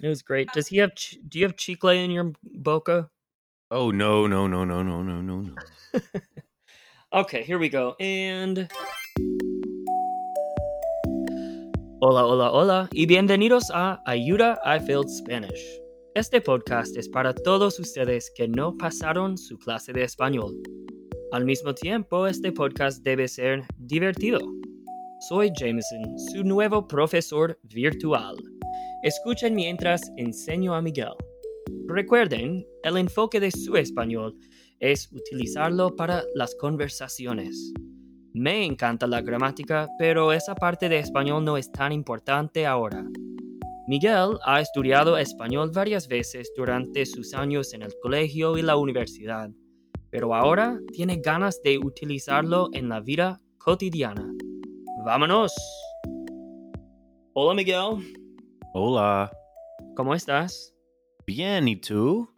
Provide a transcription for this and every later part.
It was great. Does um he have? Do you have chicle in your boca? Oh no no no no no no no no. okay, here we go. And hola hola hola y bienvenidos a Ayuda I Failed Spanish. Este podcast es para todos ustedes que no pasaron su clase de español. Al mismo tiempo, este podcast debe ser divertido. Soy Jameson, su nuevo profesor virtual. Escuchen mientras enseño a Miguel. Recuerden, el enfoque de su español es utilizarlo para las conversaciones. Me encanta la gramática, pero esa parte de español no es tan importante ahora. Miguel ha estudiado español varias veces durante sus años en el colegio y la universidad, pero ahora tiene ganas de utilizarlo en la vida cotidiana. ¡Vámonos! Hola Miguel, Hola. ¿cómo estás? Bien, ¿y tú?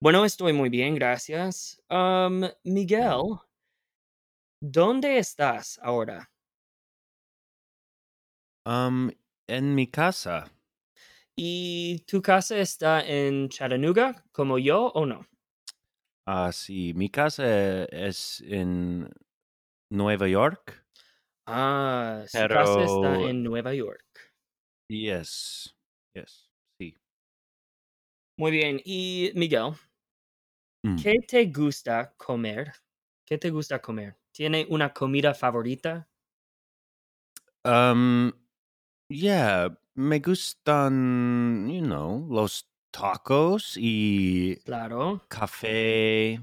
Bueno, estoy muy bien, gracias. Um, Miguel, ¿dónde estás ahora? Um, en mi casa. ¿Y tu casa está en Chattanooga como yo o no? Ah, sí, mi casa es en Nueva York. Ah, su casa está Pero- en Nueva York. Yes. Yes. Sí. Muy bien. Y Miguel, Mm. ¿qué te gusta comer? ¿Qué te gusta comer? ¿Tiene una comida favorita? Um, yeah, me gustan, you know, los tacos y Claro. café,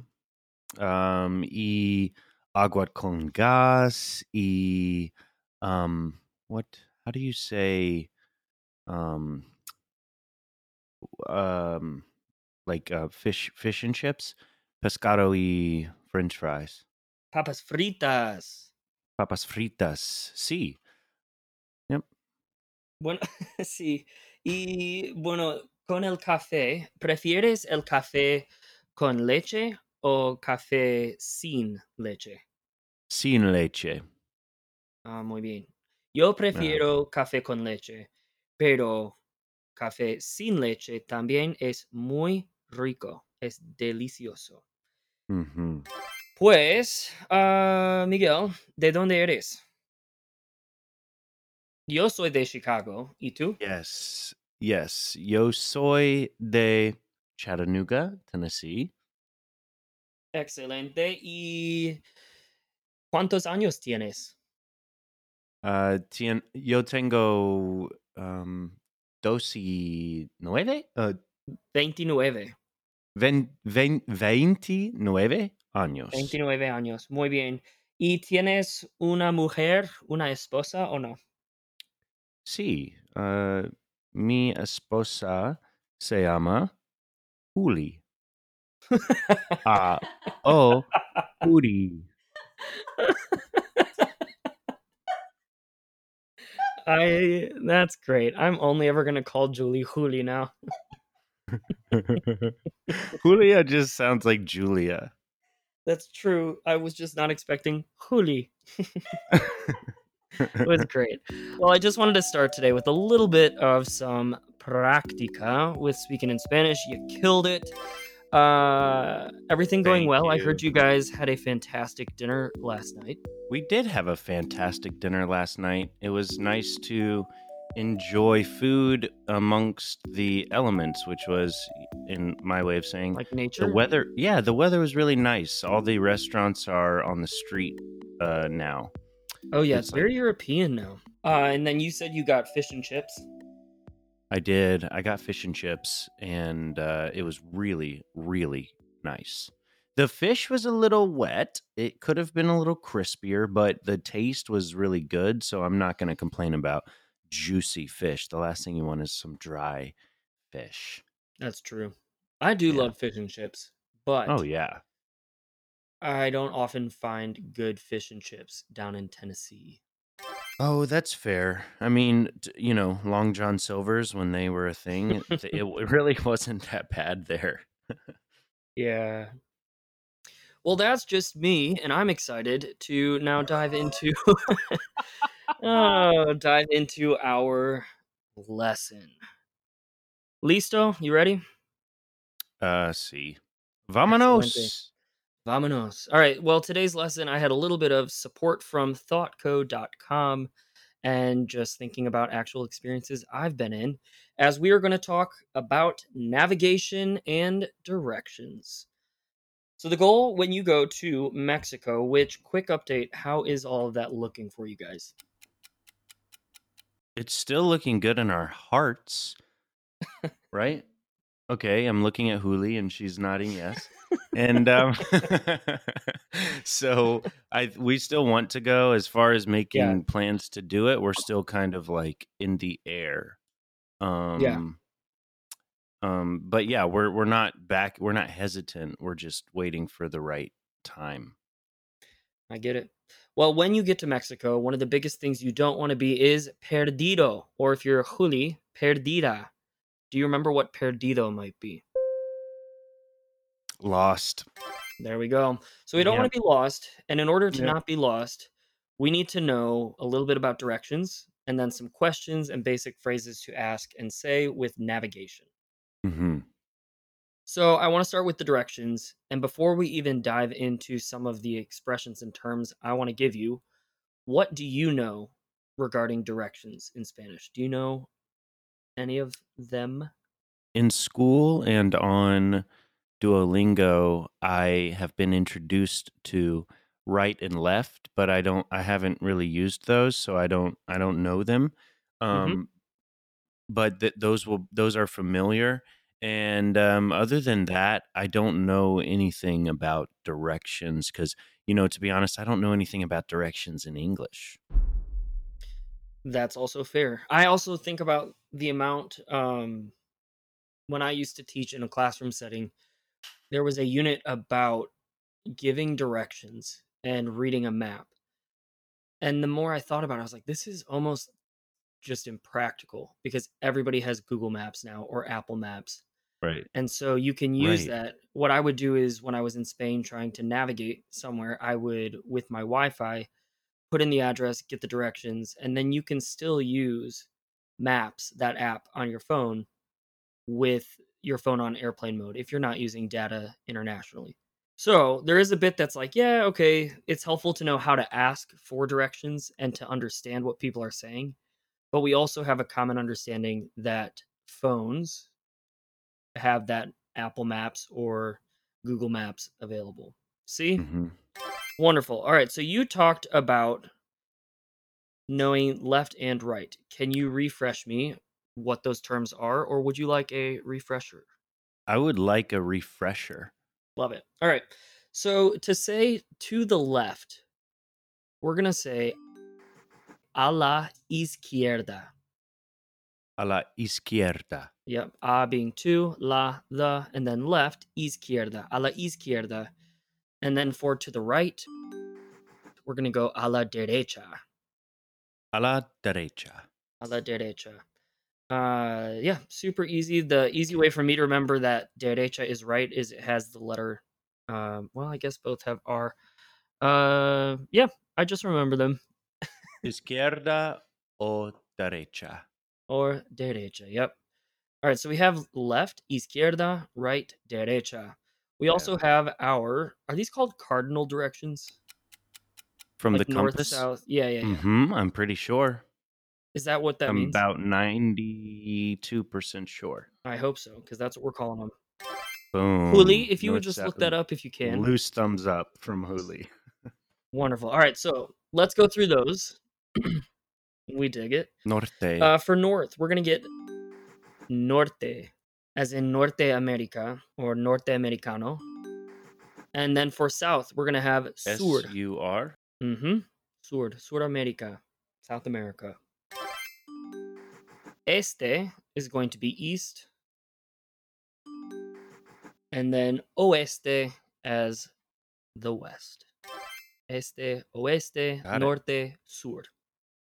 um, y agua con gas y um, what? How do you say? Um, um, like uh, fish, fish and chips, pescado y French fries, Papas fritas. papas fritas. Sí. Yep. Bueno, sí. Y bueno, con el café, ¿prefieres el café con leche o café sin leche? Sin leche. Ah, muy bien. Yo prefiero café con leche, pero café sin leche también es muy rico, es delicioso. Pues, ah, Miguel, ¿de dónde eres? Yo soy de Chicago, ¿y tú? Yes, yes. Yo soy de Chattanooga, Tennessee. Excelente. ¿Y cuántos años tienes? Uh, tien- yo tengo um, dos y nueve, uh, 29. ven- ven- 29 años. 29 años, muy bien. ¿Y tienes una mujer, una esposa o no? Sí, uh, mi esposa se llama Juli. Ah, oh, Juli. I that's great. I'm only ever gonna call Julie Juli now. Julia just sounds like Julia. That's true. I was just not expecting Juli. It was great. Well, I just wanted to start today with a little bit of some practica with speaking in Spanish. You killed it. Uh, everything going Thank well. I heard you. you guys had a fantastic dinner last night. We did have a fantastic dinner last night. It was nice to enjoy food amongst the elements, which was, in my way of saying, Like nature. the weather. Yeah, the weather was really nice. All the restaurants are on the street uh, now. Oh yeah, It's it's very European now. Uh, and then you said you got fish and chips. I did. I got fish and chips, and uh, it was really, really nice. The fish was a little wet. It could have been a little crispier, but the taste was really good. So I'm not going to complain about juicy fish. The last thing you want is some dry fish. That's true. I do Yeah. love fish and chips, but Oh, yeah. I don't often find good fish and chips down in Tennessee. Oh, that's fair. I mean, t- you know, Long John Silver's when they were a thing, it, it really wasn't that bad there. Yeah. Well, that's just me, and I'm excited to now dive into oh, dive into our lesson. Listo? You ready? Uh, see. Vamonos. Vamonos. All right. Well, today's lesson, I had a little bit of support from thoughtco.com and just thinking about actual experiences I've been in, as we are going to talk about navigation and directions. So, the goal when you go to Mexico, which quick update, how is all of that looking for you guys? It's still looking good in our hearts, right? Okay, I'm looking at Juli and she's nodding yes. and um, so I we still want to go as far as making Yeah. plans to do it. We're still kind of like in the air. Um Yeah. Um but yeah, we're we're not back we're not hesitant. We're just waiting for the right time. I get it. Well, when you get to Mexico, one of the biggest things you don't want to be is perdido, or if you're a Juli, perdida. Do you remember what perdido might be? Lost. There we go. So we don't want to be lost, and in order to Yep. not be lost, we need to know a little bit about directions and then some questions and basic phrases to ask and say with navigation. Mm-hmm. So I want to start with the directions, and before we even dive into some of the expressions and terms I want to give you, what do you know regarding directions in Spanish? Do you know any of them? In school and on Duolingo, I have been introduced to right and left, but I don't I haven't really used those, so I don't I don't know them. Um but th- those will those are familiar and um other than that, I don't know anything about directions cuz you know, to be honest, I don't know anything about directions in English. That's also fair. I also think about the amount um, when I used to teach in a classroom setting, there was a unit about giving directions and reading a map. And the more I thought about it, I was like, this is almost just impractical because everybody has Google Maps now or Apple Maps. Right. And so you can use Right. that. What I would do is when I was in Spain trying to navigate somewhere, I would, with my Wi Fi, put in the address, get the directions, and then you can still use Maps, that app on your phone, with your phone on airplane mode if you're not using data internationally. So there is a bit that's like, yeah, okay, it's helpful to know how to ask for directions and to understand what people are saying. But we also have a common understanding that phones have that Apple Maps or Google Maps available. See? Mhm. Wonderful. All right. So you talked about knowing left and right. Can you refresh me what those terms are, or would you like a refresher? I would like a refresher. Love it. All right. So to say to the left, we're going to say a la izquierda. A la izquierda. Yep. A being to, la, the, and then left, izquierda. A la izquierda. And then for to the right, we're going to go a la derecha. A la derecha. A la derecha. Uh, yeah, super easy. The easy way for me to remember that derecha is right is it has the letter. Um, well, I guess both have R. Uh, yeah, I just remember them. Izquierda o derecha. Or derecha. Yep. All right, so we have left, izquierda, right, derecha. We Yeah. also have our. Are these called cardinal directions? From Like the north, compass? south. Yeah, yeah, yeah. hmm I'm pretty sure. Is that what that I'm means? about 92% sure. I hope so, because that's what we're calling them. Boom. Juli, if you would just look that up if you can. Loose thumbs up from Juli. Wonderful. All right, so let's go through those. we dig it. Norte. Uh, for north, we're gonna get norte, as in Norte America or Norte Americano. And then for south, we're gonna have sur. S-U-R. Mm-hmm. Sur, Sur America, South America. Este is going to be east. And then oeste as the west. Este, oeste, Got it. norte, sur.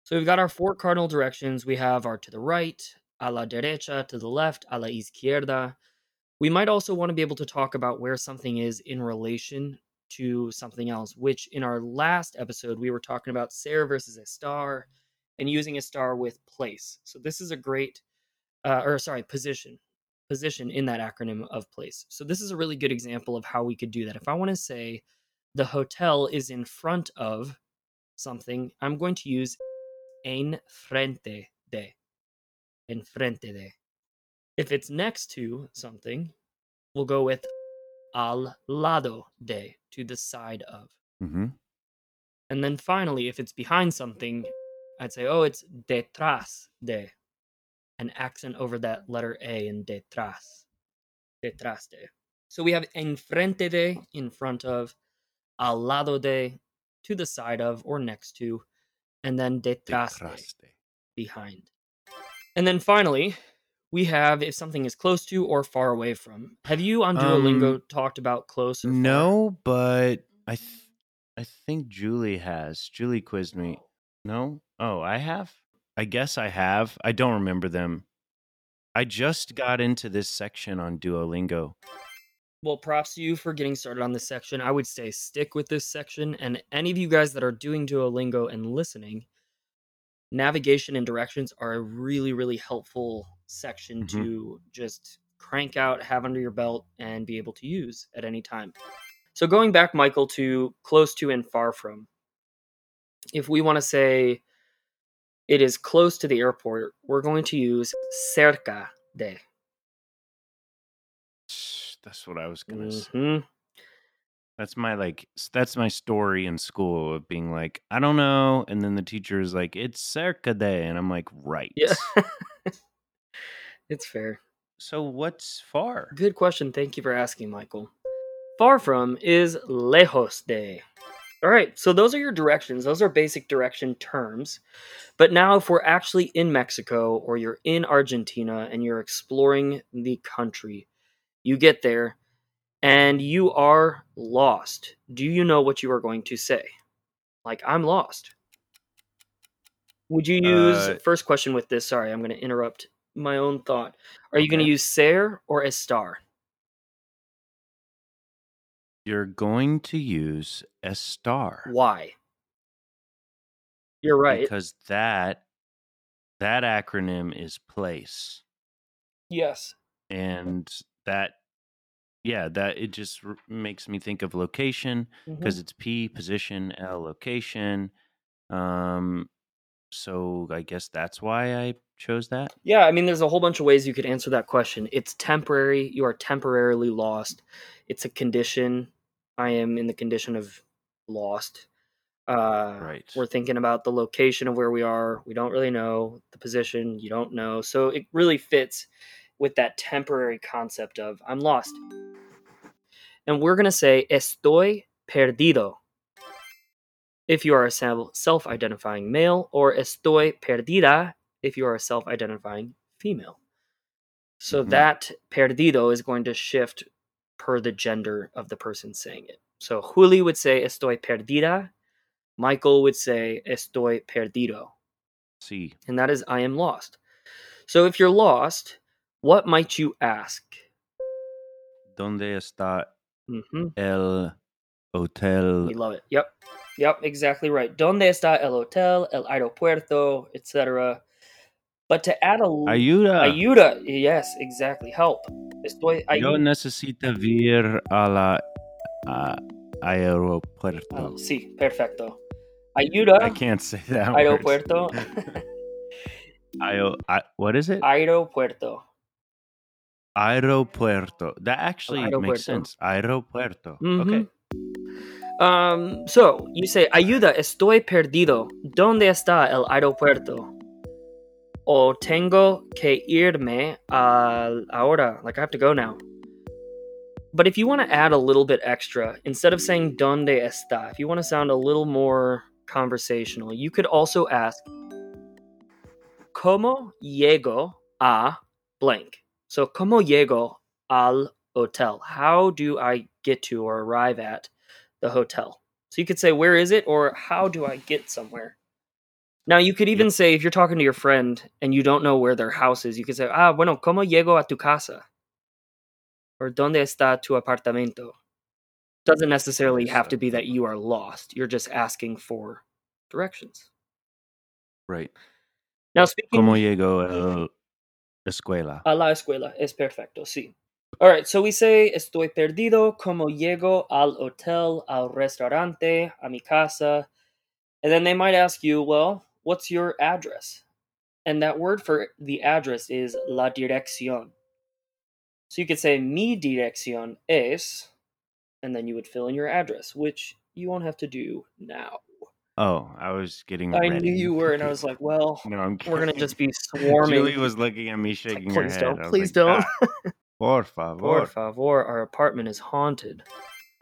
So we've got our four cardinal directions. We have our to the right, a la derecha, to the left, a la izquierda. We might also want to be able to talk about where something is in relation to something else, which in our last episode, we were talking about ser versus estar and using estar with place. So this is a great, uh, or sorry, position. position in that acronym of place. So this is a really good example of how we could do that. If I want to say the hotel is in front of something, I'm going to use en frente de. En frente de. If it's next to something, we'll go with al lado de, to the side of. Mm-hmm. And then finally, if it's behind something, I'd say, oh, it's detrás de. An accent over that letter A in detrás. Detrás de. So we have enfrente de, in front of, al lado de, to the side of or next to, and then detrás de, Detraste. behind. And then finally, we have if something is close to or far away from. Have you on Duolingo Um, talked about close or far? No, but I th- I think Julie has. Julie quizzed me. No? Oh, I have? I guess I have. I don't remember them. I just got into this section on Duolingo. Well, props to you for getting started on this section. I would say stick with this section. And any of you guys that are doing Duolingo and listening, navigation and directions are a really, really helpful section Mhm. to just crank out, have under your belt, and be able to use at any time. So, going back, Michael, to close to and far from, if we want to say it is close to the airport, we're going to use cerca de. That's what I was gonna say. That's my like. That's my story in school of being like, I don't know, and then the teacher is like, it's cerca de, and I'm like, right. Yeah. it's fair. So what's far? Good question. Thank you for asking, Michael. Far from is lejos de. All right, so those are your directions. Those are basic direction terms. But now, if we're actually in Mexico or you're in Argentina and you're exploring the country, you get there and you are lost. Do you know what you are going to say? Like, I'm lost. Would you use, Uh, first question with this, sorry, I'm going to interrupt my own thought. Are you going to use ser or estar? You're going to use estar. Why? You're right. because that that acronym is place yes. and that yeah that it just r- makes me think of location because it's p position l location um so i guess that's why i chose that Yeah, I mean, there's a whole bunch of ways you could answer that question. It's temporary. You are temporarily lost. It's a condition. I am in the condition of lost. Uh, Right. We're thinking about the location of where we are. We don't really know the position. You don't know. So it really fits with that temporary concept of I'm lost. And we're going to say estoy perdido if you are a self identifying male, or estoy perdida if you are a self identifying female. So Mhm. that perdido is going to shift per the gender of the person saying it. So Juli would say estoy perdida, Michael would say estoy perdido, see and that is I am lost. So if you're lost, what might you ask? donde está hmm el hotel We love it. Yep. Yep, exactly right. ¿Dónde está el hotel, el aeropuerto, etc.? But to add a ayuda ayuda, yes, exactly. Help. Estoy yo necesito ir a la a- aeropuerto Oh, sí, perfecto. Ayuda, i can't say that aeropuerto, Ayo, I, what is it? aeropuerto. Aeropuerto. That actually Aeropuerto. makes sense. Aeropuerto. Mhm. Okay. Um, so you say, ayuda, estoy perdido. ¿Dónde está el aeropuerto? O tengo que irme al ahora. Like I have to go now. But if you want to add a little bit extra, instead of saying donde está, if you want to sound a little more conversational, you could also ask, ¿Cómo llego a blank? So, ¿Cómo llego al hotel? How do I get to or arrive at the hotel? So you could say, where is it? Or how do I get somewhere? Now, you could even say, if you're talking to your friend and you don't know where their house is, you could say, ah, bueno, ¿cómo llego a tu casa? Or ¿dónde está tu apartamento? Doesn't necessarily have to be that you are lost. You're just asking for directions. Right. Now, speaking Como llego escuela. A la escuela. Es perfecto, sí. All right, so we say estoy perdido, como llego al hotel, al restaurante, a mi casa. And then they might ask you, well, what's your address? And that word for the address is la dirección. So you could say mi dirección es, and then you would fill in your address, which you won't have to do now. Oh, I was getting. I ready. knew you were, and I was like, well, No, I'm we're gonna just be swarming. Julie was looking at me It's like, shaking her please head. don't, please like, don't. "Ah, por favor. Por favor, our apartment is haunted.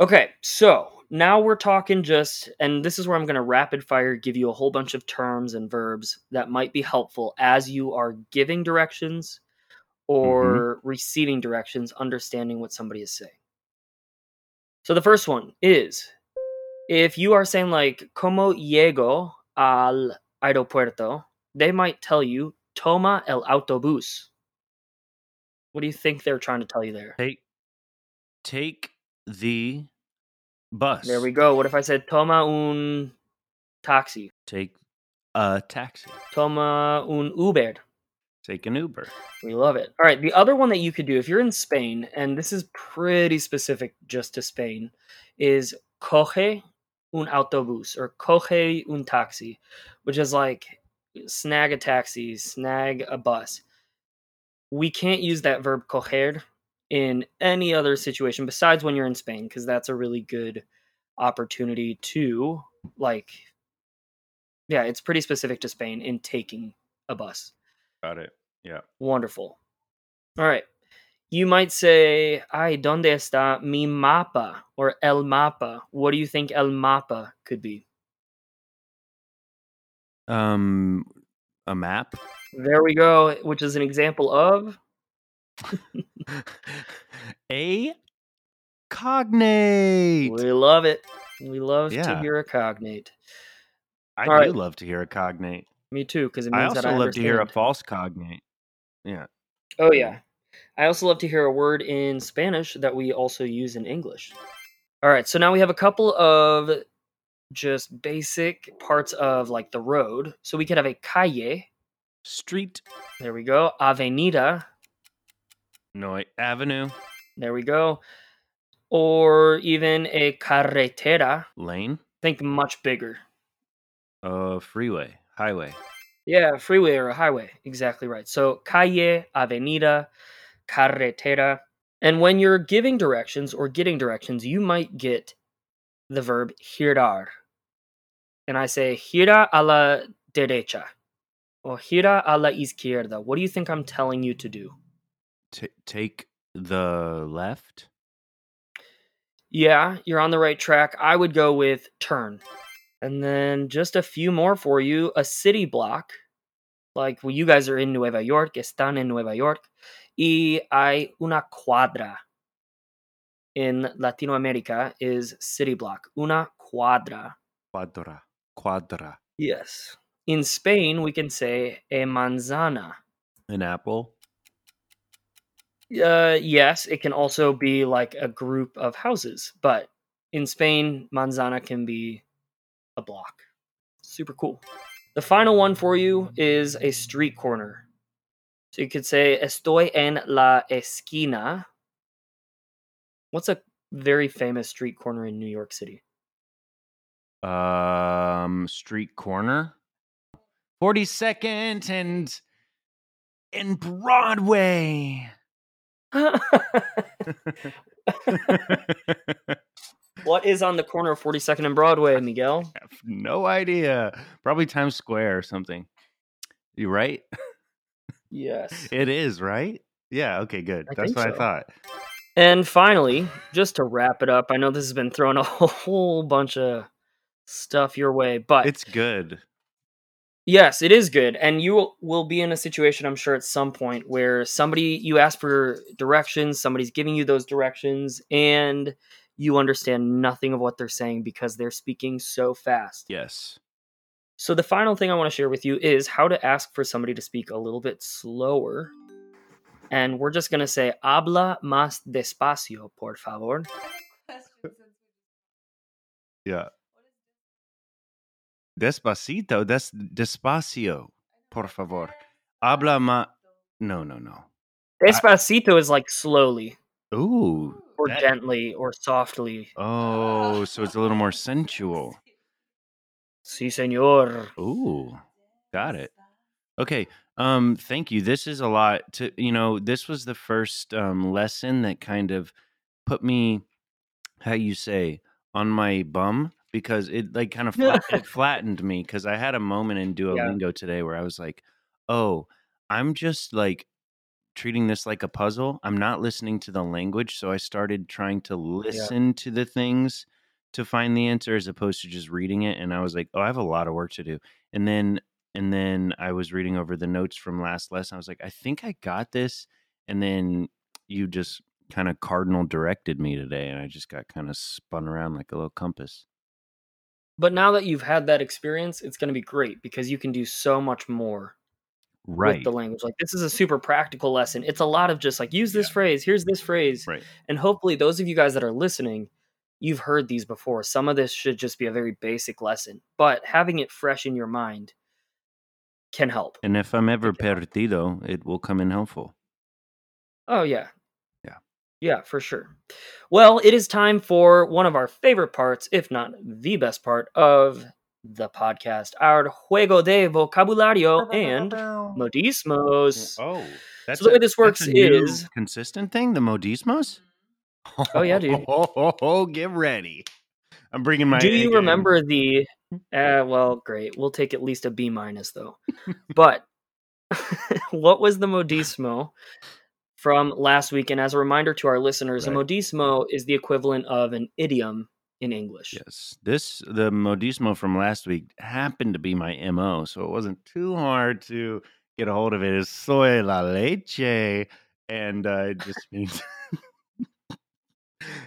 Okay, so now we're talking just, and this is where I'm going to rapid fire give you a whole bunch of terms and verbs that might be helpful as you are giving directions or receiving directions, understanding what somebody is saying. So the first one is if you are saying, like, como llego al aeropuerto, they might tell you, toma el autobús. What do you think they're trying to tell you there? Take, take the bus. There we go. What if I said toma un taxi? Take a taxi. Toma un Uber. Take an Uber. We love it. All right, the other one that you could do if you're in Spain, and this is pretty specific just to Spain, is coge un autobús or coge un taxi, which is like snag a taxi, snag a bus. We can't use that verb coger in any other situation besides when you're in Spain, because that's a really good opportunity to, like, yeah, it's pretty specific to Spain in taking a bus. Got it. Yeah. Wonderful. All right. You might say, ay, ¿dónde está mi mapa? Or el mapa. What do you think el mapa could be? Um, a map. There we go, which is an example of. a cognate. We love it. We love to hear a cognate. I all do right. love to hear a cognate. Me too, because it I means also that I love to hear a false cognate. Yeah. Oh, yeah. I also love to hear a word in Spanish that we also use in English. All right, so now we have a couple of just basic parts of like the road. So we could have a calle. Street. There we go. Avenida. No, avenue. There we go. Or even a carretera. Lane. Think much bigger. Uh, freeway. Highway. Yeah, freeway or a highway. Exactly right. So calle, avenida, carretera. And when you're giving directions or getting directions, you might get the verb girar. And I say gira a la derecha or gira a la izquierda. What do you think I'm telling you to do? T- take the left. Yeah, you're on the right track. I would go with turn. And then just a few more for you. A city block. Like well, you guys are in Nueva York, están en Nueva York. Y hay una cuadra. In Latinoamérica is city block. Una cuadra. Cuadra. Cuadra. Yes. In Spain, we can say a manzana. An apple. Uh, yes, it can also be like a group of houses, but in Spain, manzana can be a block. Super cool. The final one for you is a street corner. So you could say, Estoy en la esquina. What's a very famous street corner in New York City? Um, street corner. 42nd and in Broadway. what is on the corner of 42nd and Broadway, Miguel? no idea. Probably Times Square or something. You right? Yes. It is, right? Yeah, okay, good. I That's what so. I thought. And finally, just to wrap it up, I know this has been throwing a whole bunch of stuff your way, but It's good. yes, it is good. And you will- will be in a situation, I'm sure, at some point where somebody, you ask for directions, somebody's giving you those directions, and you understand nothing of what they're saying because they're speaking so fast. Yes. So, the final thing I want to share with you is how to ask for somebody to speak a little bit slower. And we're just going to say, habla más despacio, por favor. Yeah. Despacito, des despacio, por favor. Habla ma No, no, no. Despacito is like slowly Ooh. or that- gently or softly. Oh, so it's a little more sensual. Si, senor. Ooh. Got it. Okay. Um, thank you. This is a lot to you know, this was the first um lesson that kind of put me how you say on my bum because it like kind of flat, it flattened me because I had a moment in Duolingo today where I was like, "Oh, I'm just like treating this like a puzzle. I'm not listening to the language, so I started trying to listen to the things to find the answer as opposed to just reading it and I was like, "Oh, I have a lot of work to do." And then and then I was reading over the notes from last lesson. I was like, "I think I got this." And then you just kind of cardinal directed me today and I just got kind of spun around like a little compass. But now that you've had that experience, it's going to be great because you can do so much more Right. with the language. Like this is a super practical lesson. It's a lot of just like use this Yeah. phrase, here's this phrase. Right. And hopefully those of you guys that are listening, you've heard these before. Some of this should just be a very basic lesson, but having it fresh in your mind can help. And if I'm ever perdido, it will come in helpful. Oh yeah. Yeah. Yeah, for sure. Well, it is time for one of our favorite parts, if not the best part of the podcast, our juego de vocabulario and modismos. Oh, that's the way this works is- consistent thing. The modismos. Oh, yeah, dude. Oh, oh get ready! I'm bringing my. Do you game. remember the? Uh, well, great. We'll take at least a B minus though. but what was the modismo from last week? And as a reminder to our listeners, a modismo is the equivalent of an idiom in English. Yes, this the modismo from last week happened to be my mo, so it wasn't too hard to get a hold of it. Is soy la leche, and uh, it just means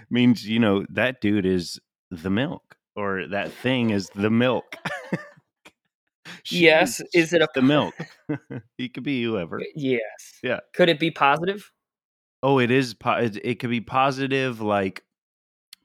means you know that dude is the milk, or that thing is the milk. Yes, is it a- the milk? he could be whoever. Yes. Yeah. Could it be positive? Oh, it is. Po- it, it could be positive, like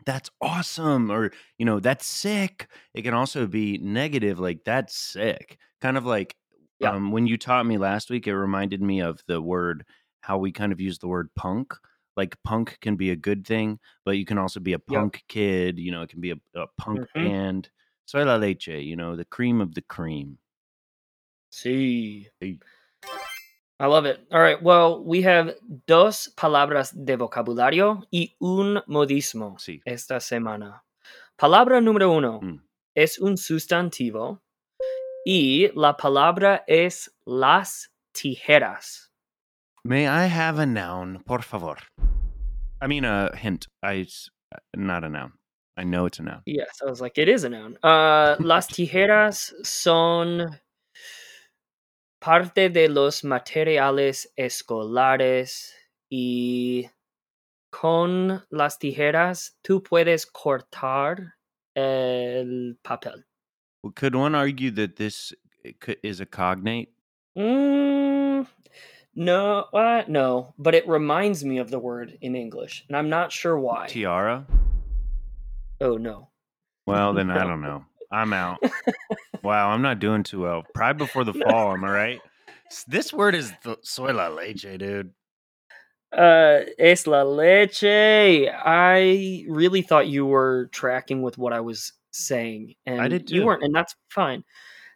that's awesome, or you know, that's sick. It can also be negative, like that's sick. Kind of like Yeah. um, when you taught me last week, it reminded me of the word how we kind of use the word punk. Like punk can be a good thing, but you can also be a punk kid. You know, it can be a, a punk Mhm. band. Soy la leche, you know, the cream of the cream. Sí. Sí. I love it. All right. Well, we have dos palabras de vocabulario y un modismo Sí. esta semana. Palabra número uno Mm. es un sustantivo y la palabra es las tijeras. May I have a noun, por favor? I mean, a hint. I uh, not a noun. I know it's a noun. Yes, I was like, it is a noun. Uh, las tijeras son parte de los materiales escolares y con las tijeras tú puedes cortar el papel. Well, could one argue that this is a cognate? Mm, no, uh, no, but it reminds me of the word in English, and I'm not sure why. Tiara? oh no. Well, then I don't know. I'm out. wow, I'm not doing too well. Pride before the fall. Am I right? This word is the soy la leche, dude. Uh, es la leche. I really thought you were tracking with what I was saying, and I did you weren't, and that's fine.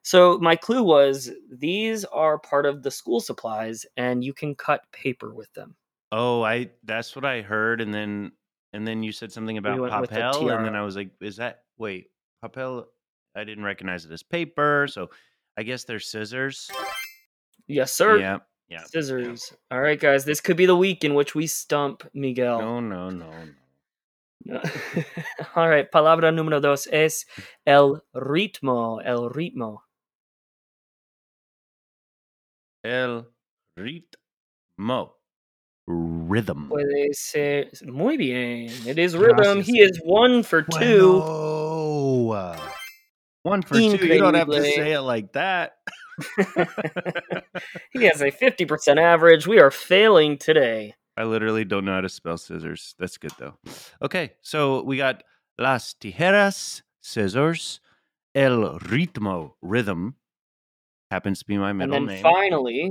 So my clue was these are part of the school supplies, and you can cut paper with them. Oh, I. That's what I heard, and then and then you said something about the papel, and then. I was like, "Is that wait papel?" I didn't recognize it as paper, so I guess they're scissors. Yes, sir. Yeah, yeah. yeah. Scissors. All right, guys. This could be the week in which we stump Miguel. No, no, no, no. No. All right. Palabra número dos es el ritmo. El ritmo. El ritmo. Rhythm. Puede ser. Muy bien. It is rhythm. He is one for two. Bueno. One for two. You don't have to say it like that. he has a 50% average. We are failing today. I literally don't know how to spell scissors. That's good though. Okay, so we got las tijeras, scissors, el ritmo, rhythm. Happens to be my And middle then name. finally,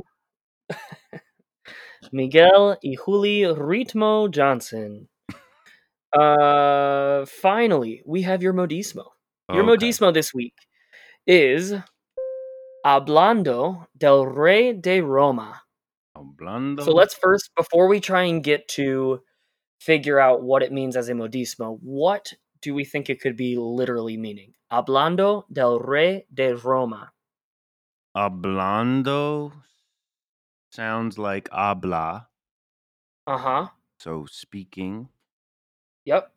Miguel y Juli Ritmo Johnson. Uh, finally, we have your modismo. Your Okay. modismo this week is Hablando del Rey de Roma. Hablando. So let's first, before we try and get to figure out what it means as a modismo, what do we think it could be literally meaning? Hablando del Rey de Roma. Hablando sounds like habla, Uh huh. so speaking. Yep.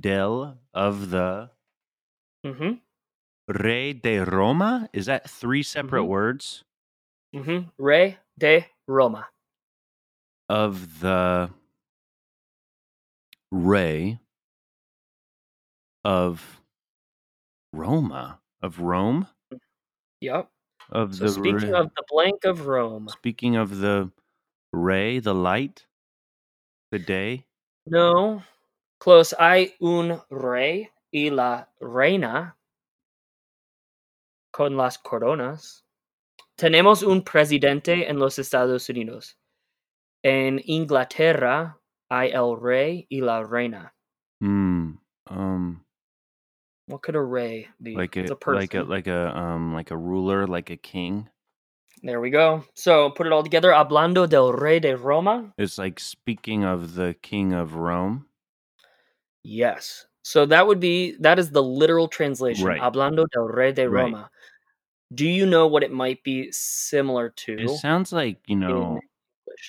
Del of the Mm-hmm. Rey de Roma. Is that three separate Mhm. words? hmm. Mm hmm. Rey de Roma. Of the Rey of Roma. Of Rome? Yep. Of So the speaking of the blank of Rome, speaking of the ray, the light, the day. no, close. Hay un rey y la reina con las coronas. Tenemos un presidente en los Estados Unidos. En Inglaterra hay el rey y la reina. Hmm. Um. What could a rey be? Like a, a person. like a like a um like a ruler, like a king. There we go. So put it all together. Hablando del rey de Roma. It's like speaking of the king of Rome. Yes. So that would be that is the literal translation. Right. Hablando del rey de Right. Roma. Do you know what it might be similar to It sounds like you know.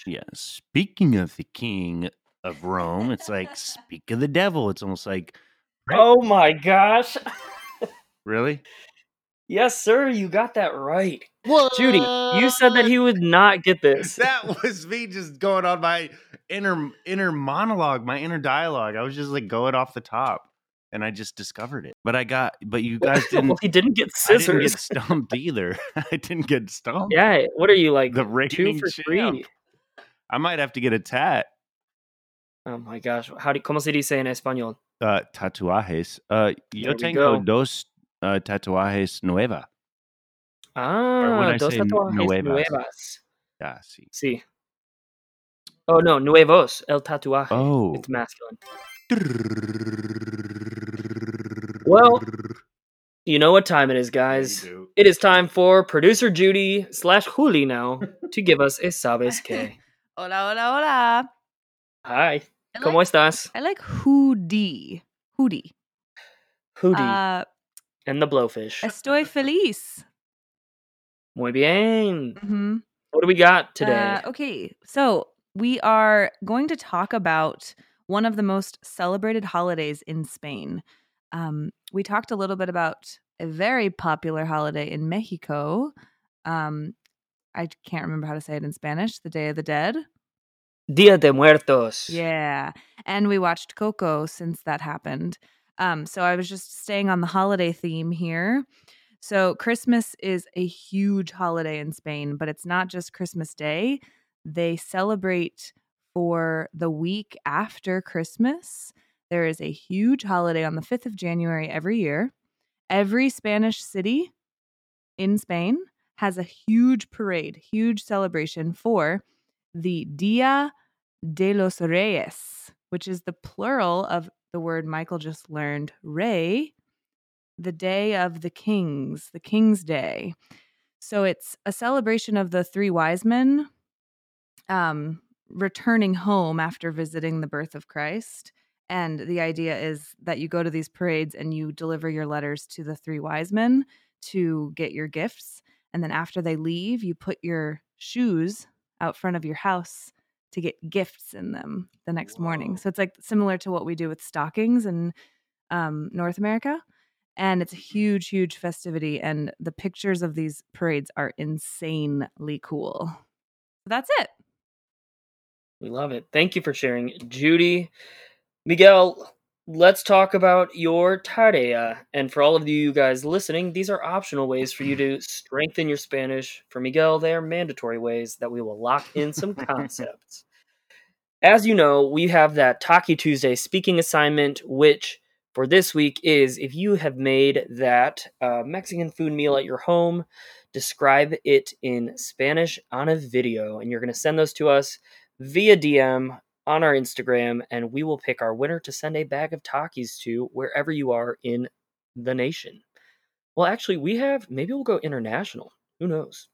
Yeah. Speaking of the king of Rome, it's like speak of the devil. It's almost like Right. Oh my gosh. really. yes, sir, you got that right. Judy, you said that he would not get this. that was me just going on my inner inner monologue, my inner dialogue. I was just like going off the top, and I just discovered it. But I got, but you guys didn't. he didn't get I didn't scissors. get stumped either. I didn't get stumped. Yeah, what are you like? the two for champ. three. I might have to get a tat. Oh my gosh. How do cómo se dice en español? Uh, tatuajes. Uh, yo tengo go. dos uh, tatuajes nueva. Ah, dos tatuajes nuevas. nuevas. Yeah, sí. Sí. Oh no, nuevos, el tatuaje. Oh. It's masculine. Well, You know what time it is, guys. It is time for producer Judy slash Juli now to give us a sabes que. Hola, hola, hola. Hi. I ¿Cómo like, estás? I like hoodie. Hoodie. Hootie Uh, and the blowfish. estoy feliz. Muy bien. hmm What do we got today? Uh, okay, so we are going to talk about one of the most celebrated holidays in Spain. Um, we talked a little bit about a very popular holiday in Mexico. Um, I can't remember how to say it in Spanish. The Day of the Dead. Dia de Muertos. Yeah. And we watched Coco since that happened. Um, so I was just staying on the holiday theme here. So Christmas is a huge holiday in Spain, but it's not just Christmas Day. They celebrate for the week after Christmas. There is a huge holiday on the 5th of January every year. Every Spanish city in Spain has a huge parade, huge celebration for the Dia de los Reyes, which is the plural of the word Michael just learned, rey, the day of the kings, the king's day. So it's a celebration of the three wise men um, returning home after visiting the birth of Christ. And the idea is that you go to these parades and you deliver your letters to the three wise men to get your gifts. And then after they leave, you put your shoes out front of your house to get gifts in them the next morning. So it's like similar to what we do with stockings in um, North America. And it's a huge, huge festivity. And the pictures of these parades are insanely cool. That's it. We love it. Thank you for sharing, Judy. Miguel, let's talk about your tarea. And for all of you guys listening, these are optional ways for you to strengthen your Spanish. For Miguel, they are mandatory ways that we will lock in some concepts. As you know, we have that Taki Tuesday speaking assignment, which for this week is if you have made that uh, Mexican food meal at your home, describe it in Spanish on a video, and you're going to send those to us via DM on our Instagram, and we will pick our winner to send a bag of Takis to wherever you are in the nation. Well, actually, we have, maybe we'll go international. Who knows?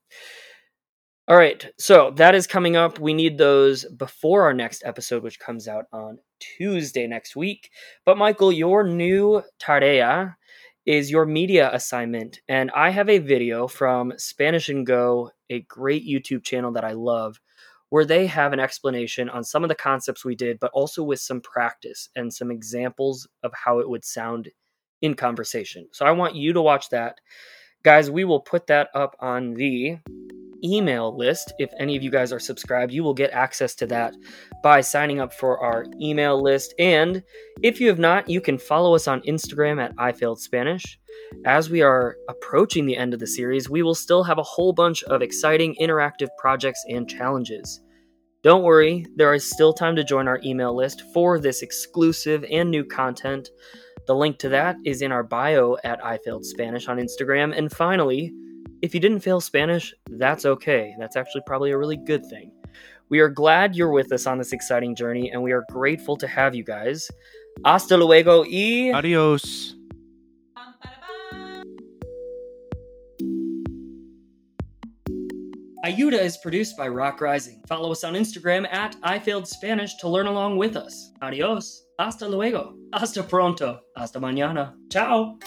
All right, so that is coming up. We need those before our next episode, which comes out on Tuesday next week. But Michael, your new tarea is your media assignment. And I have a video from Spanish and Go, a great YouTube channel that I love, where they have an explanation on some of the concepts we did, but also with some practice and some examples of how it would sound in conversation. So I want you to watch that. Guys, we will put that up on the email list. If any of you guys are subscribed, you will get access to that by signing up for our email list. And if you have not, you can follow us on Instagram at I Failed Spanish. As we are approaching the end of the series, we will still have a whole bunch of exciting interactive projects and challenges. Don't worry, there is still time to join our email list for this exclusive and new content. The link to that is in our bio at I Failed Spanish on Instagram. And finally, if you didn't fail Spanish, that's okay. That's actually probably a really good thing. We are glad you're with us on this exciting journey, and we are grateful to have you guys. Hasta luego y. Adios. Ayuda is produced by Rock Rising. Follow us on Instagram at I Failed Spanish to learn along with us. Adios. Hasta luego. Hasta pronto. Hasta mañana. Ciao.